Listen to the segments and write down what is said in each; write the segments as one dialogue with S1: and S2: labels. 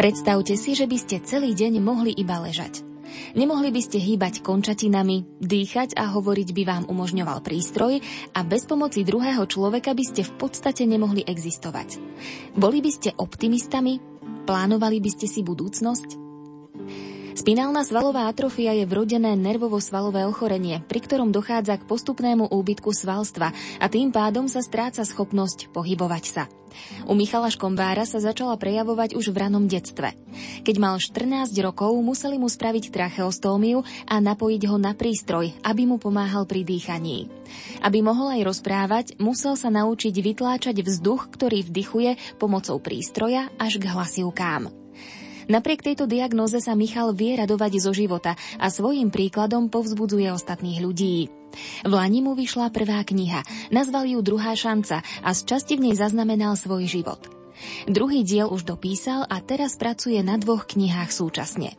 S1: Predstavte si, že by ste celý deň mohli iba ležať. Nemohli by ste hýbať končatinami, dýchať a hovoriť by vám umožňoval prístroj a bez pomoci druhého človeka by ste v podstate nemohli existovať. Boli by ste optimistami? Plánovali by ste si budúcnosť? Spinálna svalová atrofia je vrodené nervovo-svalové ochorenie, pri ktorom dochádza k postupnému úbytku svalstva a tým pádom sa stráca schopnosť pohybovať sa. U Michala Škombára sa začala prejavovať už v ranom detstve. Keď mal 14 rokov, museli mu spraviť tracheostómiu a napojiť ho na prístroj, aby mu pomáhal pri dýchaní. Aby mohol aj rozprávať, musel sa naučiť vytláčať vzduch, ktorý vdychuje pomocou prístroja až k hlasivkám. Napriek tejto diagnoze sa Michal vie radovať zo života a svojim príkladom povzbudzuje ostatných ľudí. V Lani mu vyšla prvá kniha, nazval ju Druhá šanca a z časti v nej zaznamenal svoj život. Druhý diel už dopísal a teraz pracuje na dvoch knihách súčasne.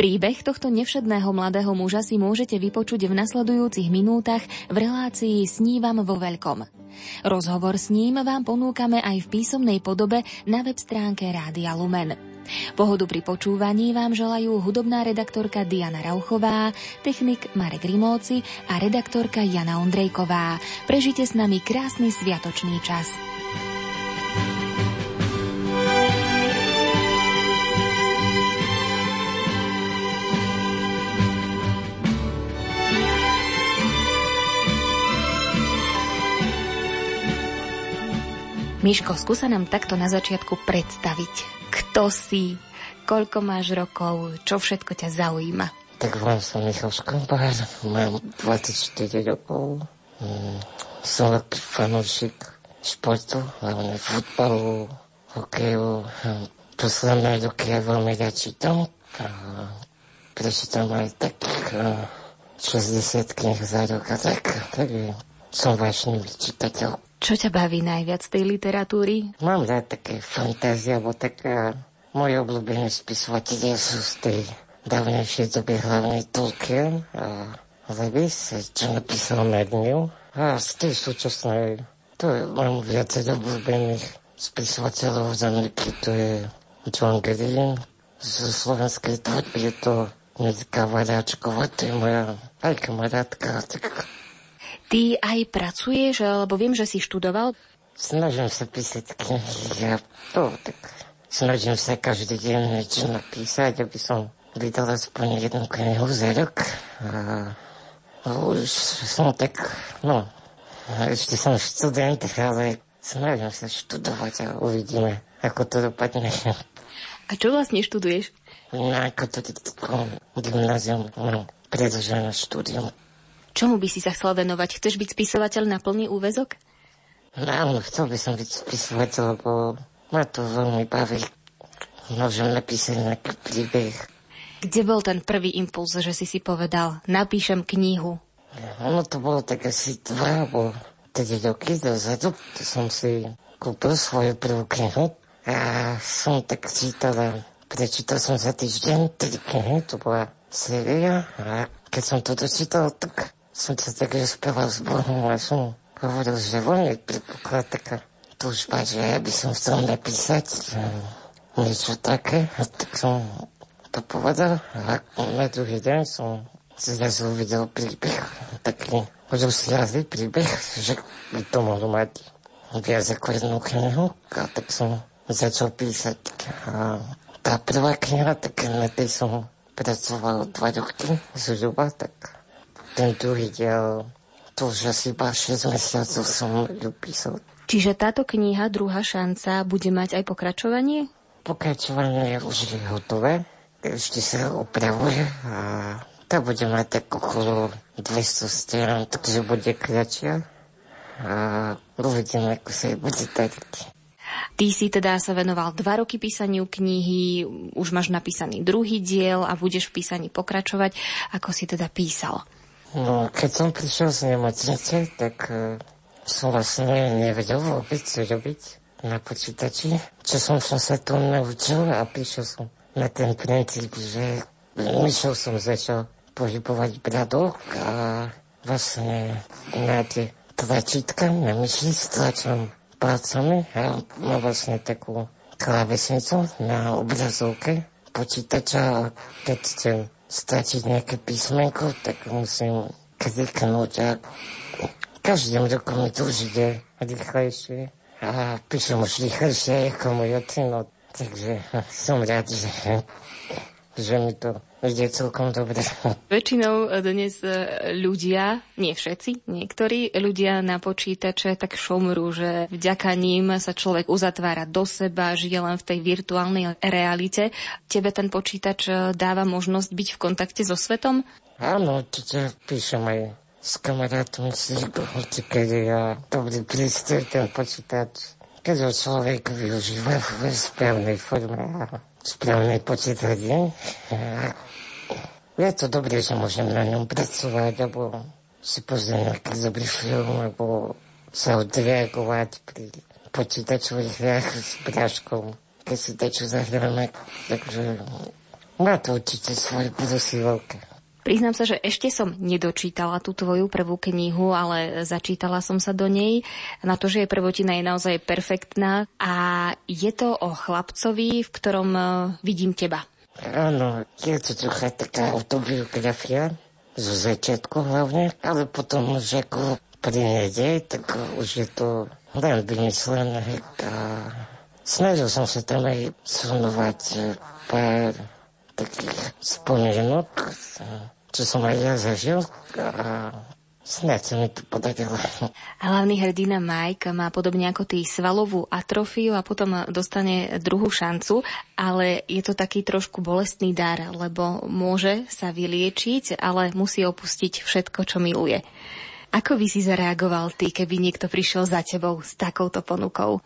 S1: Príbeh tohto nevšedného mladého muža si môžete vypočuť v nasledujúcich minútach v relácii Snívam vo veľkom. Rozhovor s ním vám ponúkame aj v písomnej podobe na web stránke Rádia Lumen. Pohodu pri počúvaní vám želajú hudobná redaktorka Diana Rauchová, technik Marek Rimóci a redaktorka Jana Ondrejková. Prežite s nami krásny sviatočný čas. Miško, skúsa nám takto na začiatku predstaviť kto si, koľko máš rokov, čo všetko ťa zaujíma.
S2: Tak volám sa Michal Škombár, mám 24 rokov, mm, som veľký fanúšik športu, hlavne futbalu, hokeju. Posledné roky ja veľmi rád čítam. Prečítam aj tak 60 knih za rok a tak, takže som vášnivý čitateľ.
S1: Čo ťa baví najviac tej literatúry?
S2: Mám rád také fantázie, alebo taká... Moje obľúbené spisovateľe sú z tej dávnejšej doby hlavne Tolkien a Lewis, čo napísal Medniu. A z tej súčasnej, to je, mám viacej obľúbených spisovateľov z Ameriky, to je John Green. Z slovenskej tvorby je to Nedka Varáčková, to je moja aj kamarátka, tak
S1: Ty aj pracuješ, lebo viem, že si študoval.
S2: Snažím sa písať knihy. Ja to, tak snažím sa každý deň niečo napísať, aby som vydal aspoň jednu knihu za rok. A už som tak, no, ešte som študent, ale snažím sa študovať a uvidíme, ako to dopadne.
S1: A čo vlastne študuješ?
S2: No, ako to gymnázium, no, predlžené štúdium.
S1: Čomu by si sa chcel venovať? Chceš byť spisovateľ na plný úvezok?
S2: No áno, chcel by som byť spisovateľ, lebo ma to veľmi baví. Môžem napísať nejaký príbeh.
S1: Kde bol ten prvý impuls, že si si povedal, napíšem knihu?
S2: Ono to bolo tak asi dva alebo tedy roky dozadu. To som si kúpil svoju prvú knihu a som tak čítal prečítal som za týždeň tri knihy, to bola séria a keď som to dočítal, tak som sa tak rozprával s Bohom a som hovoril, že veľmi predpoklad taká túžba, že ja by som chcel napísať niečo také. A tak som to povedal a na druhý deň som zrazu uvidel príbeh, taký rozsiahlý príbeh, že by to mohlo mať viac ako jednu knihu. A tak som začal písať. A tá prvá kniha, tak na tej som pracoval dva roky zhruba, tak ten druhý diel, to už asi iba 6 mesiacov som ju písal.
S1: Čiže táto kniha, druhá šanca, bude mať aj pokračovanie?
S2: Pokračovanie už je hotové, ešte sa opravuje a to bude mať tak okolo 200 strán, takže bude kratšia a uvidíme, ako sa jej bude dať.
S1: Ty si teda sa venoval dva roky písaniu knihy, už máš napísaný druhý diel a budeš v písaní pokračovať. Ako si teda písal?
S2: No, keď som prišiel z nemocnice, tak uh, som vlastne nevedel vôbec robiť na počítači. Čo som, sa tu naučil a prišiel som na ten princíp, že myšou som začal pohybovať bradok a vlastne na tie tlačítka na myši stlačom palcami a mám vlastne takú klávesnicu na obrazovke počítača a keď chcem stratiť nejaké písmenko, tak musím kliknúť a každým rokom mi to už ide rýchlejšie. A píšem už rýchlejšie ako môj ocino, takže som rád, že, že mi to ide celkom dobre.
S1: Väčšinou dnes ľudia, nie všetci, niektorí ľudia na počítače tak šomrú, že vďaka ním sa človek uzatvára do seba, žije len v tej virtuálnej realite. Tebe ten počítač dáva možnosť byť v kontakte so svetom?
S2: Áno, určite píšem aj s kamarátmi si kedy ja dobrý prístroj ten počítač, keď ho človek využíva v správnej forme a správnej počítači. Je to dobré, že môžem na ňom pracovať, alebo si pozrieť nejaký dobrý film, alebo sa odreagovať pri počítačových hrách s práškou, keď si dačo zahráme. Takže má to určite svoje veľké.
S1: Priznám sa, že ešte som nedočítala tú tvoju prvú knihu, ale začítala som sa do nej. Na to, že je prvotina je naozaj perfektná a je to o chlapcovi, v ktorom e, vidím teba.
S2: Áno, je to trocha taká autobiografia, zo začiatku hlavne, ale potom už ako prinede, tak už je to len vymyslené. A snažil som sa tam aj sunovať pár takých spomienok, čo som aj ja zažil. A Snáď sa mi to podarilo.
S1: Hlavný hrdina Mike má podobne ako ty svalovú atrofiu a potom dostane druhú šancu, ale je to taký trošku bolestný dar, lebo môže sa vyliečiť, ale musí opustiť všetko, čo miluje. Ako by si zareagoval ty, keby niekto prišiel za tebou s takouto ponukou?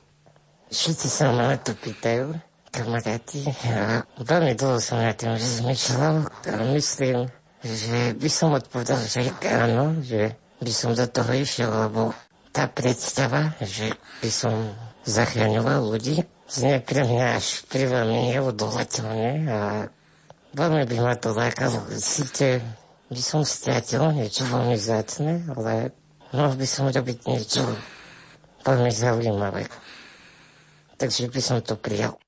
S2: Všetci sa ma to pýtajú, kamaráti, a veľmi dlho som na tým rozmýšľal a myslím, že by som odpovedal, že áno, že by som do toho išiel, lebo tá predstava, že by som zachraňoval ľudí, znie pre mňa až veľmi neodolateľne a veľmi by ma to lákalo. Síce by som stratil niečo veľmi zácne, ale mohol by som robiť niečo veľmi zaujímavé. Takže by som to prijal.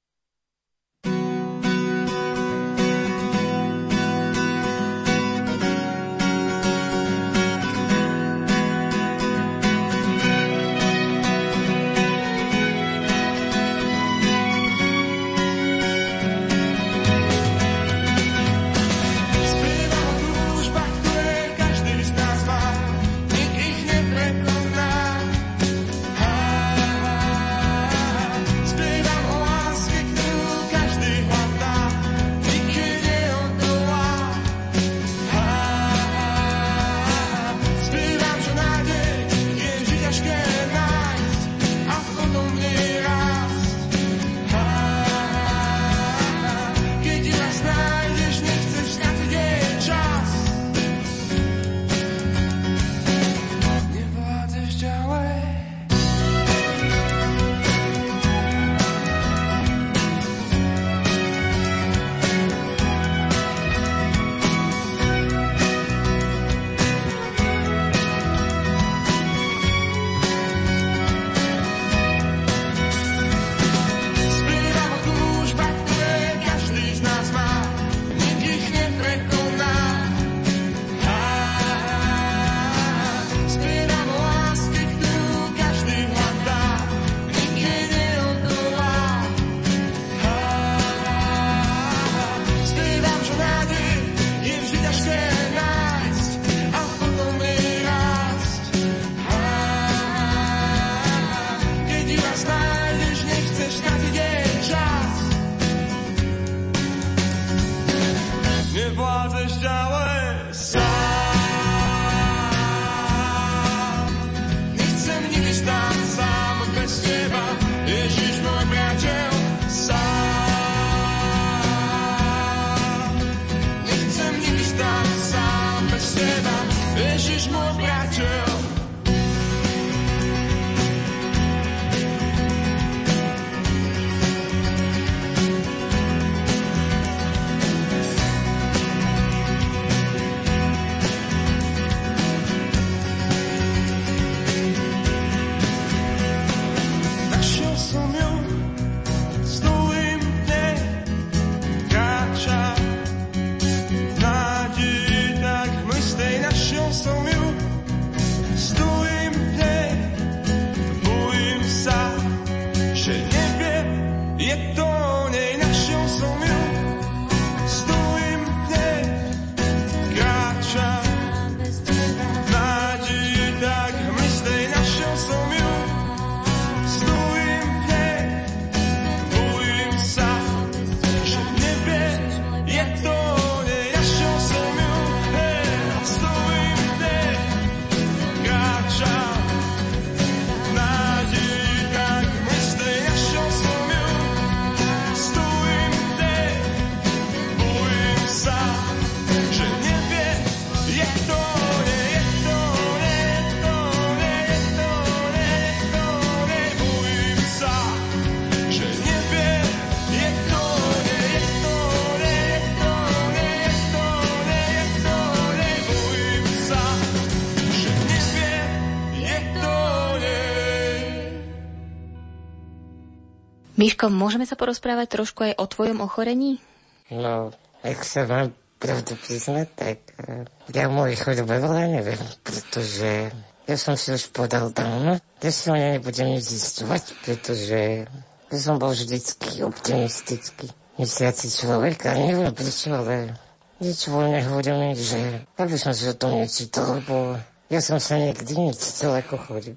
S1: Miško, môžeme sa porozprávať trošku aj o tvojom ochorení?
S2: No, ak sa mám pravdu priznať, tak uh, ja môj chorobe veľa neviem, pretože ja som si už podal dávno, ja si o nej nebudem nič zistovať, pretože ja som bol vždycky optimistický, mysliaci človek a neviem prečo, ale nič voľne hovorím, že aby som si o tom nečítal, lebo ja som sa nikdy necítil ako chorý.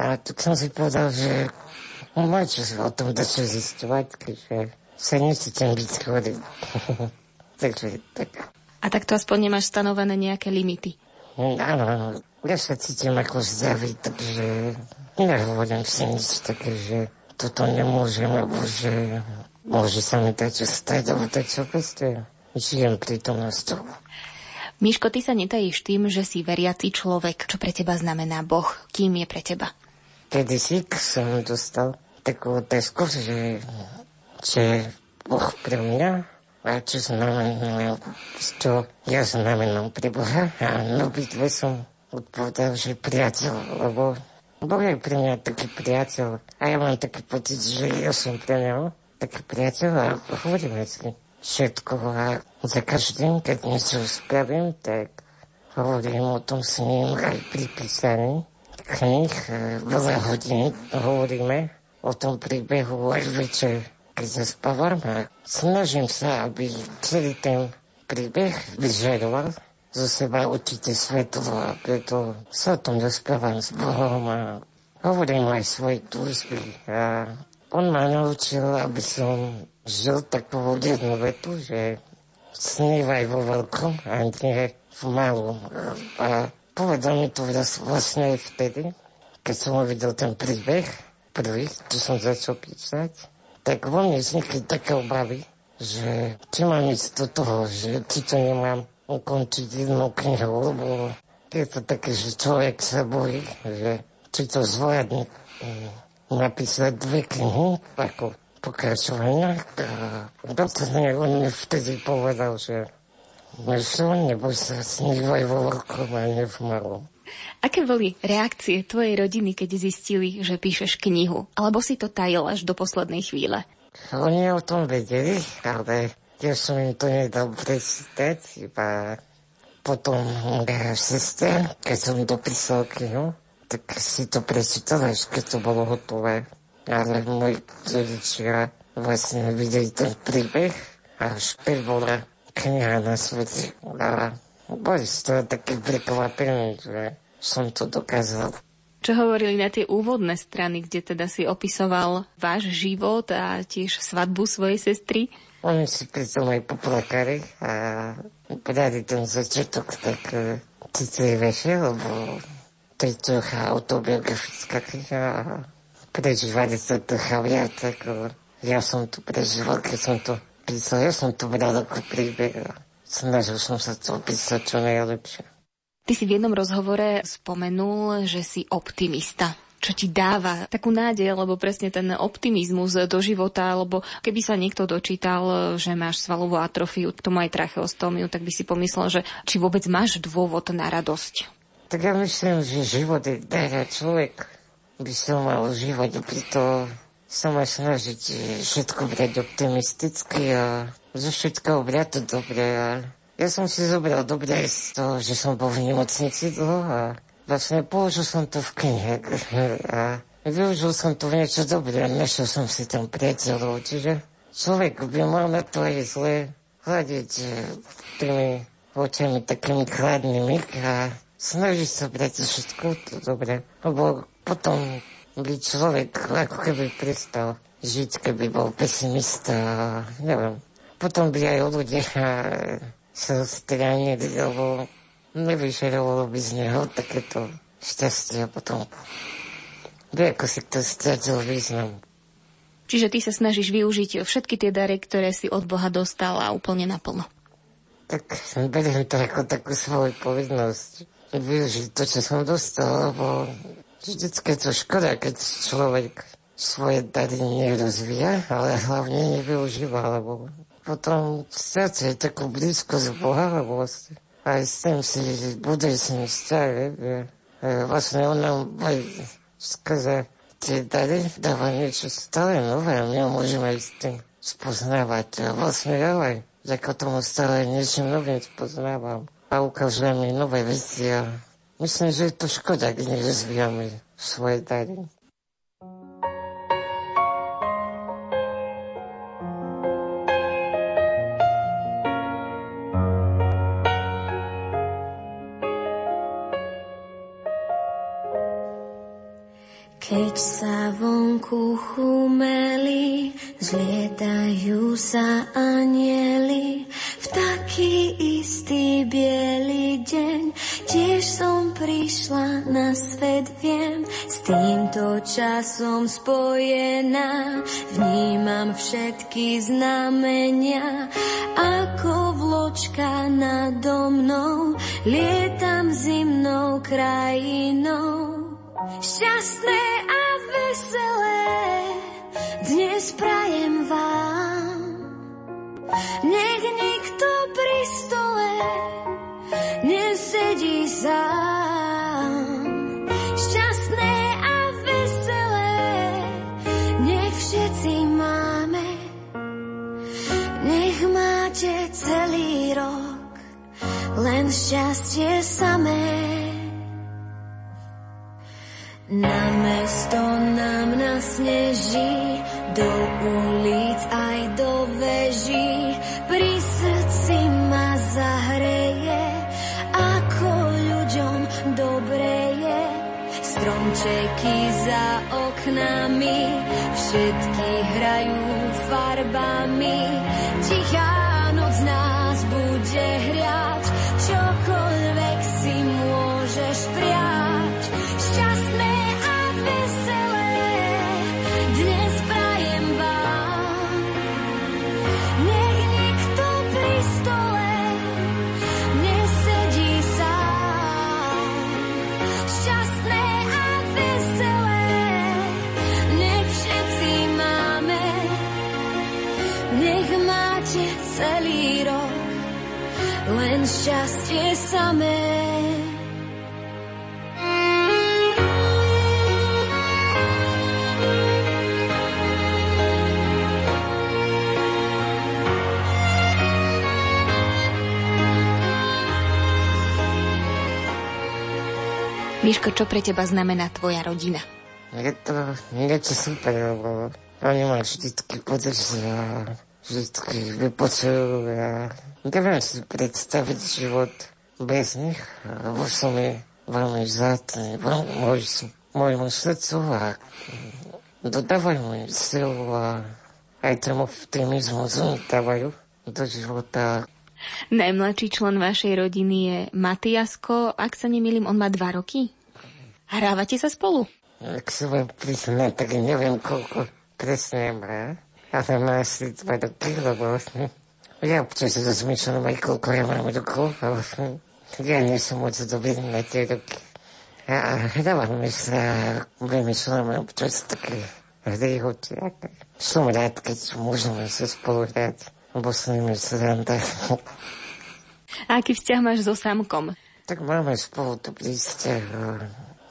S2: A tak som si povedal, že sa o tom dať čo zistovať, keďže sa necítim byť chorý. Takže tak.
S1: A tak to aspoň nemáš stanovené nejaké limity?
S2: Áno, ja sa cítim ako zdravý, takže nehovorím si nič také, že toto nemôžem, alebo že môže sa mi dať čo stať, alebo tak čo proste žijem prítomnosťou.
S1: Miško, ty sa netajíš tým, že si veriaci človek. Čo pre teba znamená Boh? Kým je pre teba?
S2: Kedy si som dostal pre mňa a čo znamená, čo ja znamenám pre Boha. A no obidve som odpovedal, že priateľ, lebo Boh je pre mňa taký priateľ. A ja mám taký pocit, že ja som pre neho taký priateľ a hovoríme si všetko. A za každým, keď niečo spravím, tak hovorím o tom s ním aj pri písaní knih. E, veľa hodín hovoríme o tom príbehu večer, keď sa spávam a snažím sa, aby celý ten príbeh vyžadoval zo seba určite svetlo preto sa o tom rozprávam s Bohom a hovorím aj svoje túžby a on ma naučil, aby som žil takovú jednu vetu, že snívaj vo veľkom a nie v malom. A povedal mi to vlastne vtedy, keď som uvidel ten príbeh, prvý, čo som začal písať, tak vo mne vznikli také obavy, že či mám ísť do toho, že či to nemám ukončiť jednou knihou, lebo je to také, že človek sa bojí, že či to zvládne mm, napísať dve knihy ako pokračovania. Doktor on mi vtedy povedal, že Myšlo, neboj sa, snívaj vo veľkom a nie v malom.
S1: Aké boli reakcie tvojej rodiny, keď zistili, že píšeš knihu? Alebo si to tajil až do poslednej chvíle?
S2: Oni o tom vedeli, ale ja som im to nedal prečítať, iba potom sestra, keď som dopísal knihu, tak si to prečítal, až keď to bolo hotové. Ale moji rodičia vlastne videli ten príbeh, až keď bola kniha na svete. Boli z toho taký prekvapení, že som to dokázal.
S1: Čo hovorili na tie úvodné strany, kde teda si opisoval váš život a tiež svadbu svojej sestry?
S2: Oni si pritom aj poplakali a podali ten začiatok tak uh, citlivejšie, lebo to je trocha autobiografická kniha a prežívali to trocha viac, ako ja som to prežíval, keď som to písal. Ja som to bral ako príbeh snažil som sa to opísať čo najlepšie.
S1: Ty si v jednom rozhovore spomenul, že si optimista čo ti dáva takú nádej, lebo presne ten optimizmus do života, lebo keby sa niekto dočítal, že máš svalovú atrofiu, k tomu aj tracheostómiu, tak by si pomyslel, že či vôbec máš dôvod na radosť.
S2: Tak ja myslím, že život je dára človek by sa mal užívať, preto sa má snažiť všetko brať optimisticky a zo všetkého brať to dobre ja som si zobral dobre z toho, že som bol v nemocnici dlho a vlastne použil som to v knihe a využil som to v niečo dobré našiel som si tam priateľov. Čiže človek by mal na to aj zle hľadiť tými očami takými chladnými a snažiť sa brať všetko to dobre. Lebo potom by človek ako keby prestal žiť, keby bol pesimista, neviem. Potom by aj ľudia sa stránili, lebo nevyžerovalo by z neho takéto šťastie a potom by ako si to stratil význam.
S1: Čiže ty sa snažíš využiť všetky tie dary, ktoré si od Boha dostal a úplne naplno.
S2: Tak beriem to ako takú svoju povinnosť. Využiť to, čo som dostal, lebo vždycky je to škoda, keď človek svoje dary nerozvíja, ale hlavne nevyužíva, lebo potom je takú blízkosť Boha, lebo aj s tým si si vzťah, že vlastne on nám aj skrze tie dary dáva niečo stále nové a my môžeme ísť tým spoznávať. A vlastne ja aj ako tomu stále niečo nové spoznávam a ukazuje mi nové veci a myslím, že je to keď
S3: sa vonku chumeli, zlietajú sa anieli, v taký istý biely deň tiež som prišla na svet, viem, s týmto časom spojená, vnímam všetky znamenia, ako vločka nado mnou, lietam zimnou krajinou. Šťastné veselé dnes prajem vám. Nech nikto pri stole nesedí sám. Šťastné a veselé nech všetci máme. Nech máte celý rok len šťastie samé. Na mesto nám nasneží, do ulic aj do veží, pri srdci ma zahreje, ako ľuďom dobre je. Stromčeky za oknami, všetky hrajú farbami, samé.
S1: Miško, čo pre teba znamená tvoja rodina?
S2: Je to niečo super, lebo oni ma vždycky podržia, vždycky vypočujú a neviem si predstaviť život bez nich, lebo sú mi veľmi vzácni, môj, môjmu srdcu a dodávajú mi silu a aj tomu optimizmu zúmitavajú do života.
S1: Najmladší člen vašej rodiny je Matiasko. Ak sa nemýlim, on má dva roky. Hrávate sa spolu?
S2: Ak sa vám priznať, tak neviem, koľko presne má. Ale má asi dva roky, lebo vlastne ja občas rozmýšľam aj koľko ja mám rokov, ja nie som moc dobrý na tie roky. A hrávame sa, vymýšľame občas také hry, som rád, keď môžeme sa spolu hrať, lebo s nimi sranda.
S1: A aký vzťah máš so Samkom?
S2: Tak máme spolu dobrý vzťah.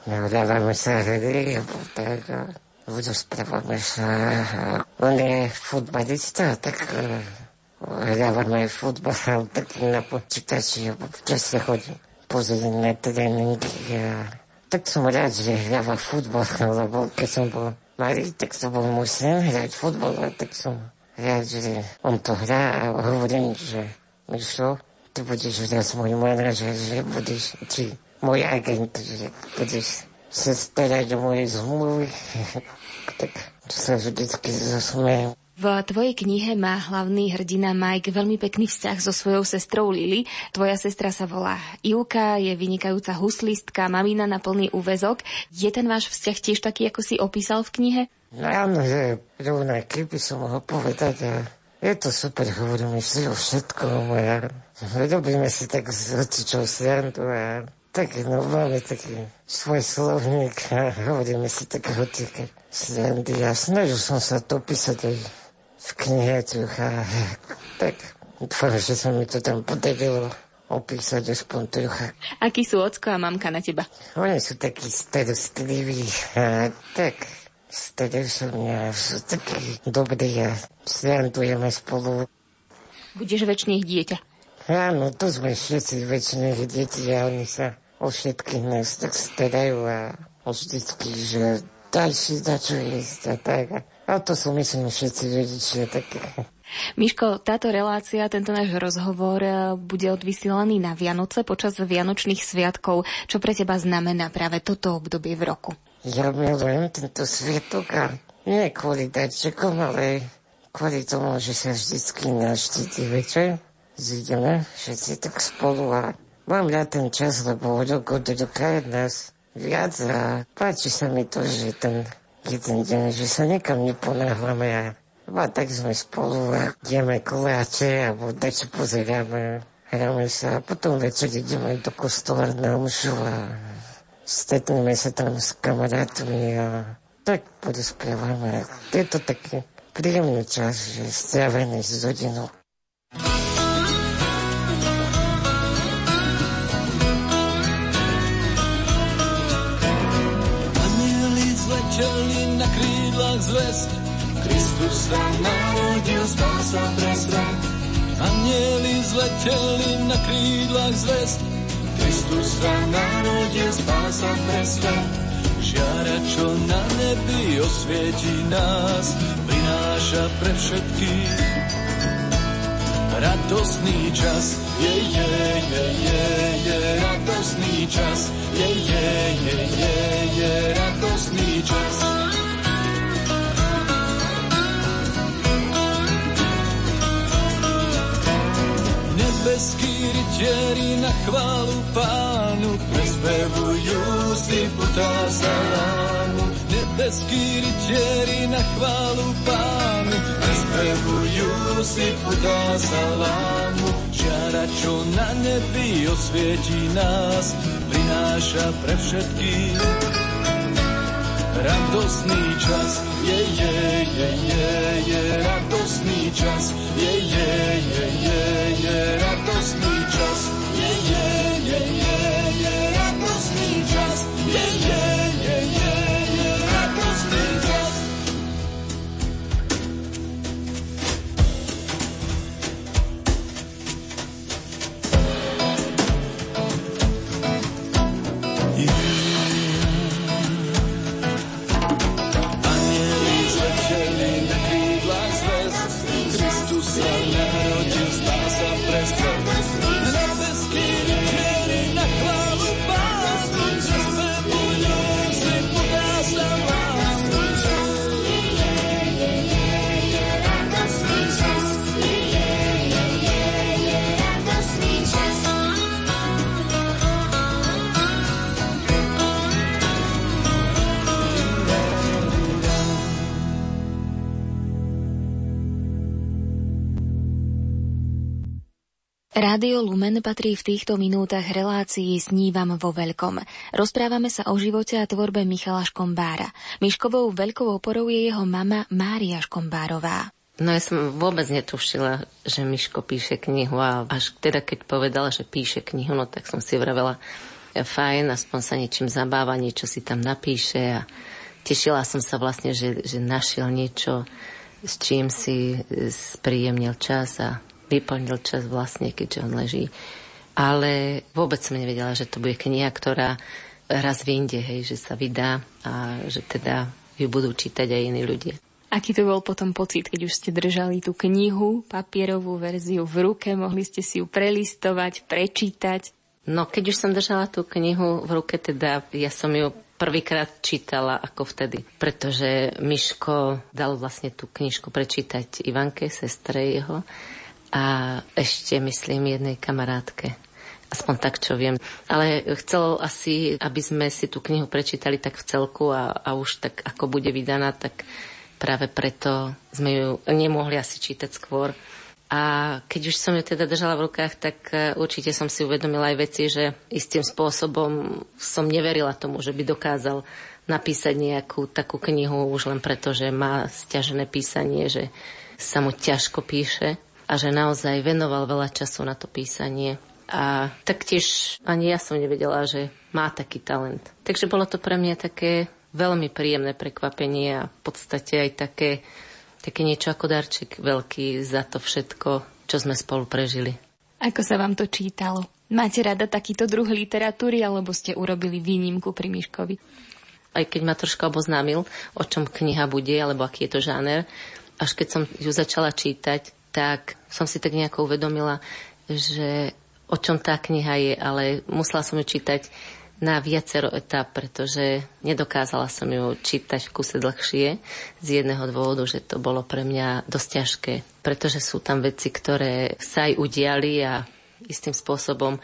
S2: Hrávame sa hry, alebo tak. Rozprávame sa. On je futbalista, tak hrávame futbal, ale tak na počítači, alebo včas sa chodí pozrieť na tréningy. Tak som rád, že hráva futbal, lebo keď som bol malý, tak to bol môj sen hrať futbal, a tak som rád, že on to hrá a hovorím, že Mišo, ty budeš raz môj manažer, že budeš, či môj agent, že budeš sa starať o moje zmluvy. tak sa vždycky zasmejem.
S1: V tvojej knihe má hlavný hrdina Mike veľmi pekný vzťah so svojou sestrou Lily. Tvoja sestra sa volá Ivka, je vynikajúca huslistka, mamina na plný úvezok. Je ten váš vzťah tiež taký, ako si opísal v knihe?
S2: No áno, že rovnaký by som mohol povedať. A je to super, hovoríme si o všetkom. A robíme si tak z rodičov srandu a tak no, máme taký svoj slovník a hovoríme si tak hotika srandy. A snažil som sa to písať aj v knihe trocha. Tak dúfam, že sa mi to tam podarilo opísať aspoň trocha.
S1: Akí sú ocko a mamka na teba?
S2: Oni sú takí starostliví. A tak starejšia sú takí dobrí a srandujeme spolu.
S1: Budeš väčšine ich dieťa.
S2: Áno, to sme všetci väčšine deti a oni sa o všetkých nás tak starajú a vždycky, že daj si za čo jesť a tak. A to sú myslím všetci rodičia také.
S1: Miško, táto relácia, tento náš rozhovor e, bude odvysielaný na Vianoce počas Vianočných sviatkov. Čo pre teba znamená práve toto obdobie v roku?
S2: Ja milujem tento sviatok a nie kvôli darčekom, ale kvôli tomu, že sa vždycky na štítí večer zídeme všetci tak spolu a mám rád ten čas, lebo od roku do roka nás viac a páči sa mi to, že ten jeden deň, že sa niekam neponáhľame a a tak sme spolu a ideme koláče alebo dačo pozeráme, hráme sa a potom večer ideme do kostola na omšu a stretneme sa tam s kamarátmi a tak porozprávame. Je to taký príjemný čas, že strávený s rodinou.
S4: Kristus sa narodil, spása pre svet. Anieli zleteli na krídlach zväzť. Kristus sa narodil, spása pre svet. Žiara, čo na nebi osvieti nás, prináša pre všetkých radosný čas. Je, je, je, je, je, radosný čas. Je, je, je, je, je, radosný čas. Nebeskí rytieri na chválu pánu prespevujú si putá salámu. Nebeskí rytieri na chválu pánu prespevujú si putá salámu. Žiara, čo na nebi osvietí nás, prináša pre všetkých radosný čas, je, je, je, je, je, radosný čas, je, je, je, je, je, radosný čas, je, je, je, je, je, radosný čas, je, je,
S1: Rádio Lumen patrí v týchto minútach relácií Snívam vo veľkom. Rozprávame sa o živote a tvorbe Michala Škombára. Miškovou veľkou oporou je jeho mama Mária Škombárová.
S5: No ja som vôbec netušila, že Miško píše knihu a až teda keď povedala, že píše knihu, no tak som si vravela, fajn, aspoň sa niečím zabáva, niečo si tam napíše a tešila som sa vlastne, že, že našiel niečo, s čím si spríjemnil čas a vyplnil čas vlastne, keďže on leží. Ale vôbec som nevedela, že to bude kniha, ktorá raz vyjde, hej, že sa vydá a že teda ju budú čítať aj iní ľudia.
S1: Aký to bol potom pocit, keď už ste držali tú knihu, papierovú verziu v ruke, mohli ste si ju prelistovať, prečítať?
S5: No, keď už som držala tú knihu v ruke, teda ja som ju prvýkrát čítala ako vtedy, pretože Miško dal vlastne tú knižku prečítať Ivanke, sestre jeho a ešte myslím jednej kamarátke. Aspoň tak, čo viem. Ale chcel asi, aby sme si tú knihu prečítali tak v celku a, a už tak, ako bude vydaná, tak práve preto sme ju nemohli asi čítať skôr. A keď už som ju teda držala v rukách, tak e, určite som si uvedomila aj veci, že istým spôsobom som neverila tomu, že by dokázal napísať nejakú takú knihu už len preto, že má stiažené písanie, že sa mu ťažko píše a že naozaj venoval veľa času na to písanie. A taktiež ani ja som nevedela, že má taký talent. Takže bolo to pre mňa také veľmi príjemné prekvapenie a v podstate aj také, také niečo ako darček veľký za to všetko, čo sme spolu prežili.
S1: Ako sa vám to čítalo? Máte rada takýto druh literatúry, alebo ste urobili výnimku pri Miškovi?
S5: Aj keď ma troška oboznámil, o čom kniha bude, alebo aký je to žáner, až keď som ju začala čítať, tak som si tak nejako uvedomila, že o čom tá kniha je, ale musela som ju čítať na viacero etap, pretože nedokázala som ju čítať v kuse dlhšie z jedného dôvodu, že to bolo pre mňa dosť ťažké, pretože sú tam veci, ktoré sa aj udiali a istým spôsobom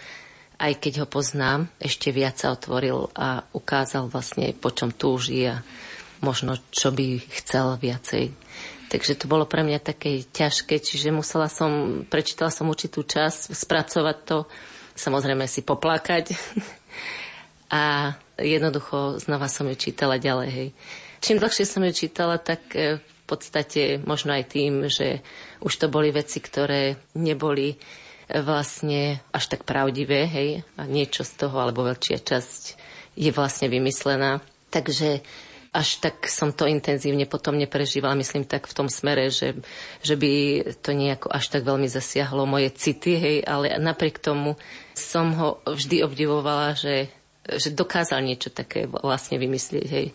S5: aj keď ho poznám, ešte viac sa otvoril a ukázal vlastne, po čom túži a možno, čo by chcel viacej. Takže to bolo pre mňa také ťažké, čiže musela som, prečítala som určitú čas, spracovať to, samozrejme si poplakať a jednoducho znova som ju čítala ďalej. Hej. Čím dlhšie som ju čítala, tak e, v podstate možno aj tým, že už to boli veci, ktoré neboli e, vlastne až tak pravdivé, hej, a niečo z toho, alebo väčšia časť je vlastne vymyslená. Takže až tak som to intenzívne potom neprežívala, myslím tak v tom smere, že, že by to nejako až tak veľmi zasiahlo moje city, hej, ale napriek tomu som ho vždy obdivovala, že že dokázal niečo také vlastne vymyslieť. Hej.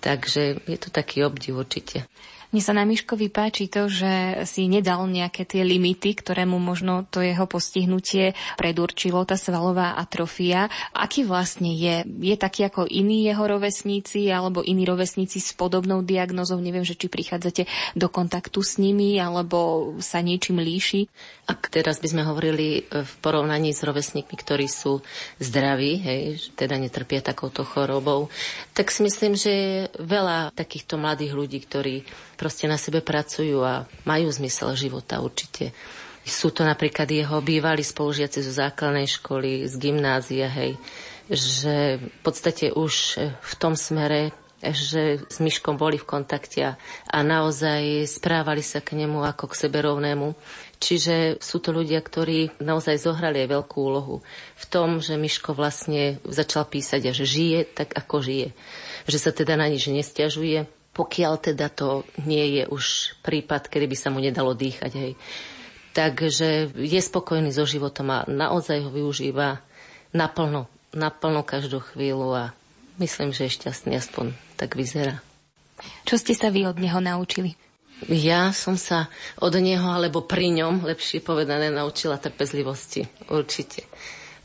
S5: Takže je to taký obdiv určite.
S1: Mne sa na Miškovi páči to, že si nedal nejaké tie limity, ktoré mu možno to jeho postihnutie predurčilo, tá svalová atrofia. Aký vlastne je? Je taký ako iní jeho rovesníci alebo iní rovesníci s podobnou diagnozou? Neviem, že či prichádzate do kontaktu s nimi alebo sa niečím líši?
S5: Ak teraz by sme hovorili e, v porovnaní s rovesníkmi, ktorí sú zdraví, hej, teda netrpia takouto chorobou, tak si myslím, že je veľa takýchto mladých ľudí, ktorí proste na sebe pracujú a majú zmysel života určite. Sú to napríklad jeho bývalí spolužiaci zo základnej školy, z gymnázia, hej, že v podstate už v tom smere že s Myškom boli v kontakte a naozaj správali sa k nemu ako k sebe rovnému. Čiže sú to ľudia, ktorí naozaj zohrali aj veľkú úlohu v tom, že Myško vlastne začal písať a že žije tak, ako žije. Že sa teda na nič nestiažuje, pokiaľ teda to nie je už prípad, kedy by sa mu nedalo dýchať. Hej. Takže je spokojný so životom a naozaj ho využíva naplno, naplno každú chvíľu a myslím, že je šťastný, aspoň tak vyzerá.
S1: Čo ste sa vy od neho naučili?
S5: Ja som sa od neho, alebo pri ňom, lepšie povedané, naučila trpezlivosti. Určite.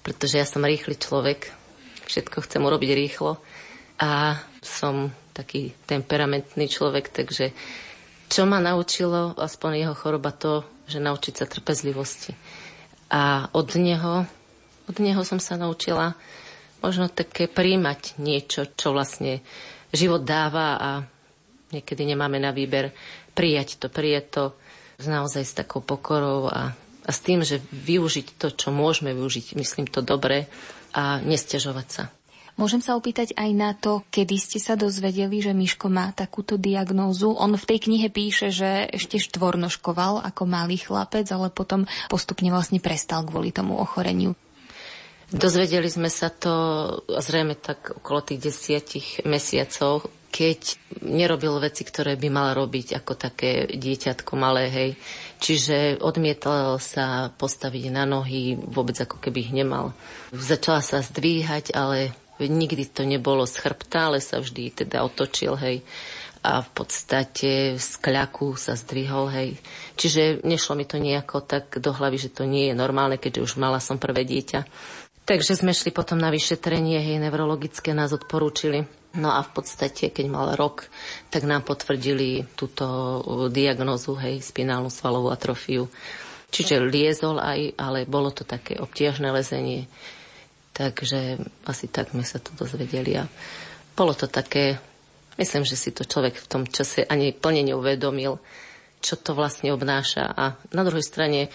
S5: Pretože ja som rýchly človek. Všetko chcem urobiť rýchlo. A som taký temperamentný človek, takže čo ma naučilo, aspoň jeho choroba to, že naučiť sa trpezlivosti. A od neho, od neho som sa naučila možno také príjmať niečo, čo vlastne život dáva a niekedy nemáme na výber prijať to, prijať to naozaj s takou pokorou a, a s tým, že využiť to, čo môžeme využiť, myslím to dobre a nestiažovať sa.
S1: Môžem sa opýtať aj na to, kedy ste sa dozvedeli, že Miško má takúto diagnózu. On v tej knihe píše, že ešte štvornoškoval ako malý chlapec, ale potom postupne vlastne prestal kvôli tomu ochoreniu.
S5: Dozvedeli sme sa to zrejme tak okolo tých desiatich mesiacov, keď nerobil veci, ktoré by mal robiť ako také dieťatko malé, hej. Čiže odmietal sa postaviť na nohy, vôbec ako keby ich nemal. Začala sa zdvíhať, ale Nikdy to nebolo z chrbta, ale sa vždy teda otočil, hej. A v podstate z kľaku sa zdvihol, hej. Čiže nešlo mi to nejako tak do hlavy, že to nie je normálne, keďže už mala som prvé dieťa. Takže sme šli potom na vyšetrenie, hej, neurologické nás odporúčili. No a v podstate, keď mal rok, tak nám potvrdili túto diagnozu, hej, spinálnu svalovú atrofiu. Čiže liezol aj, ale bolo to také obtiežné lezenie. Takže asi tak sme sa to dozvedeli a bolo to také, myslím, že si to človek v tom čase ani plne neuvedomil, čo to vlastne obnáša. A na druhej strane,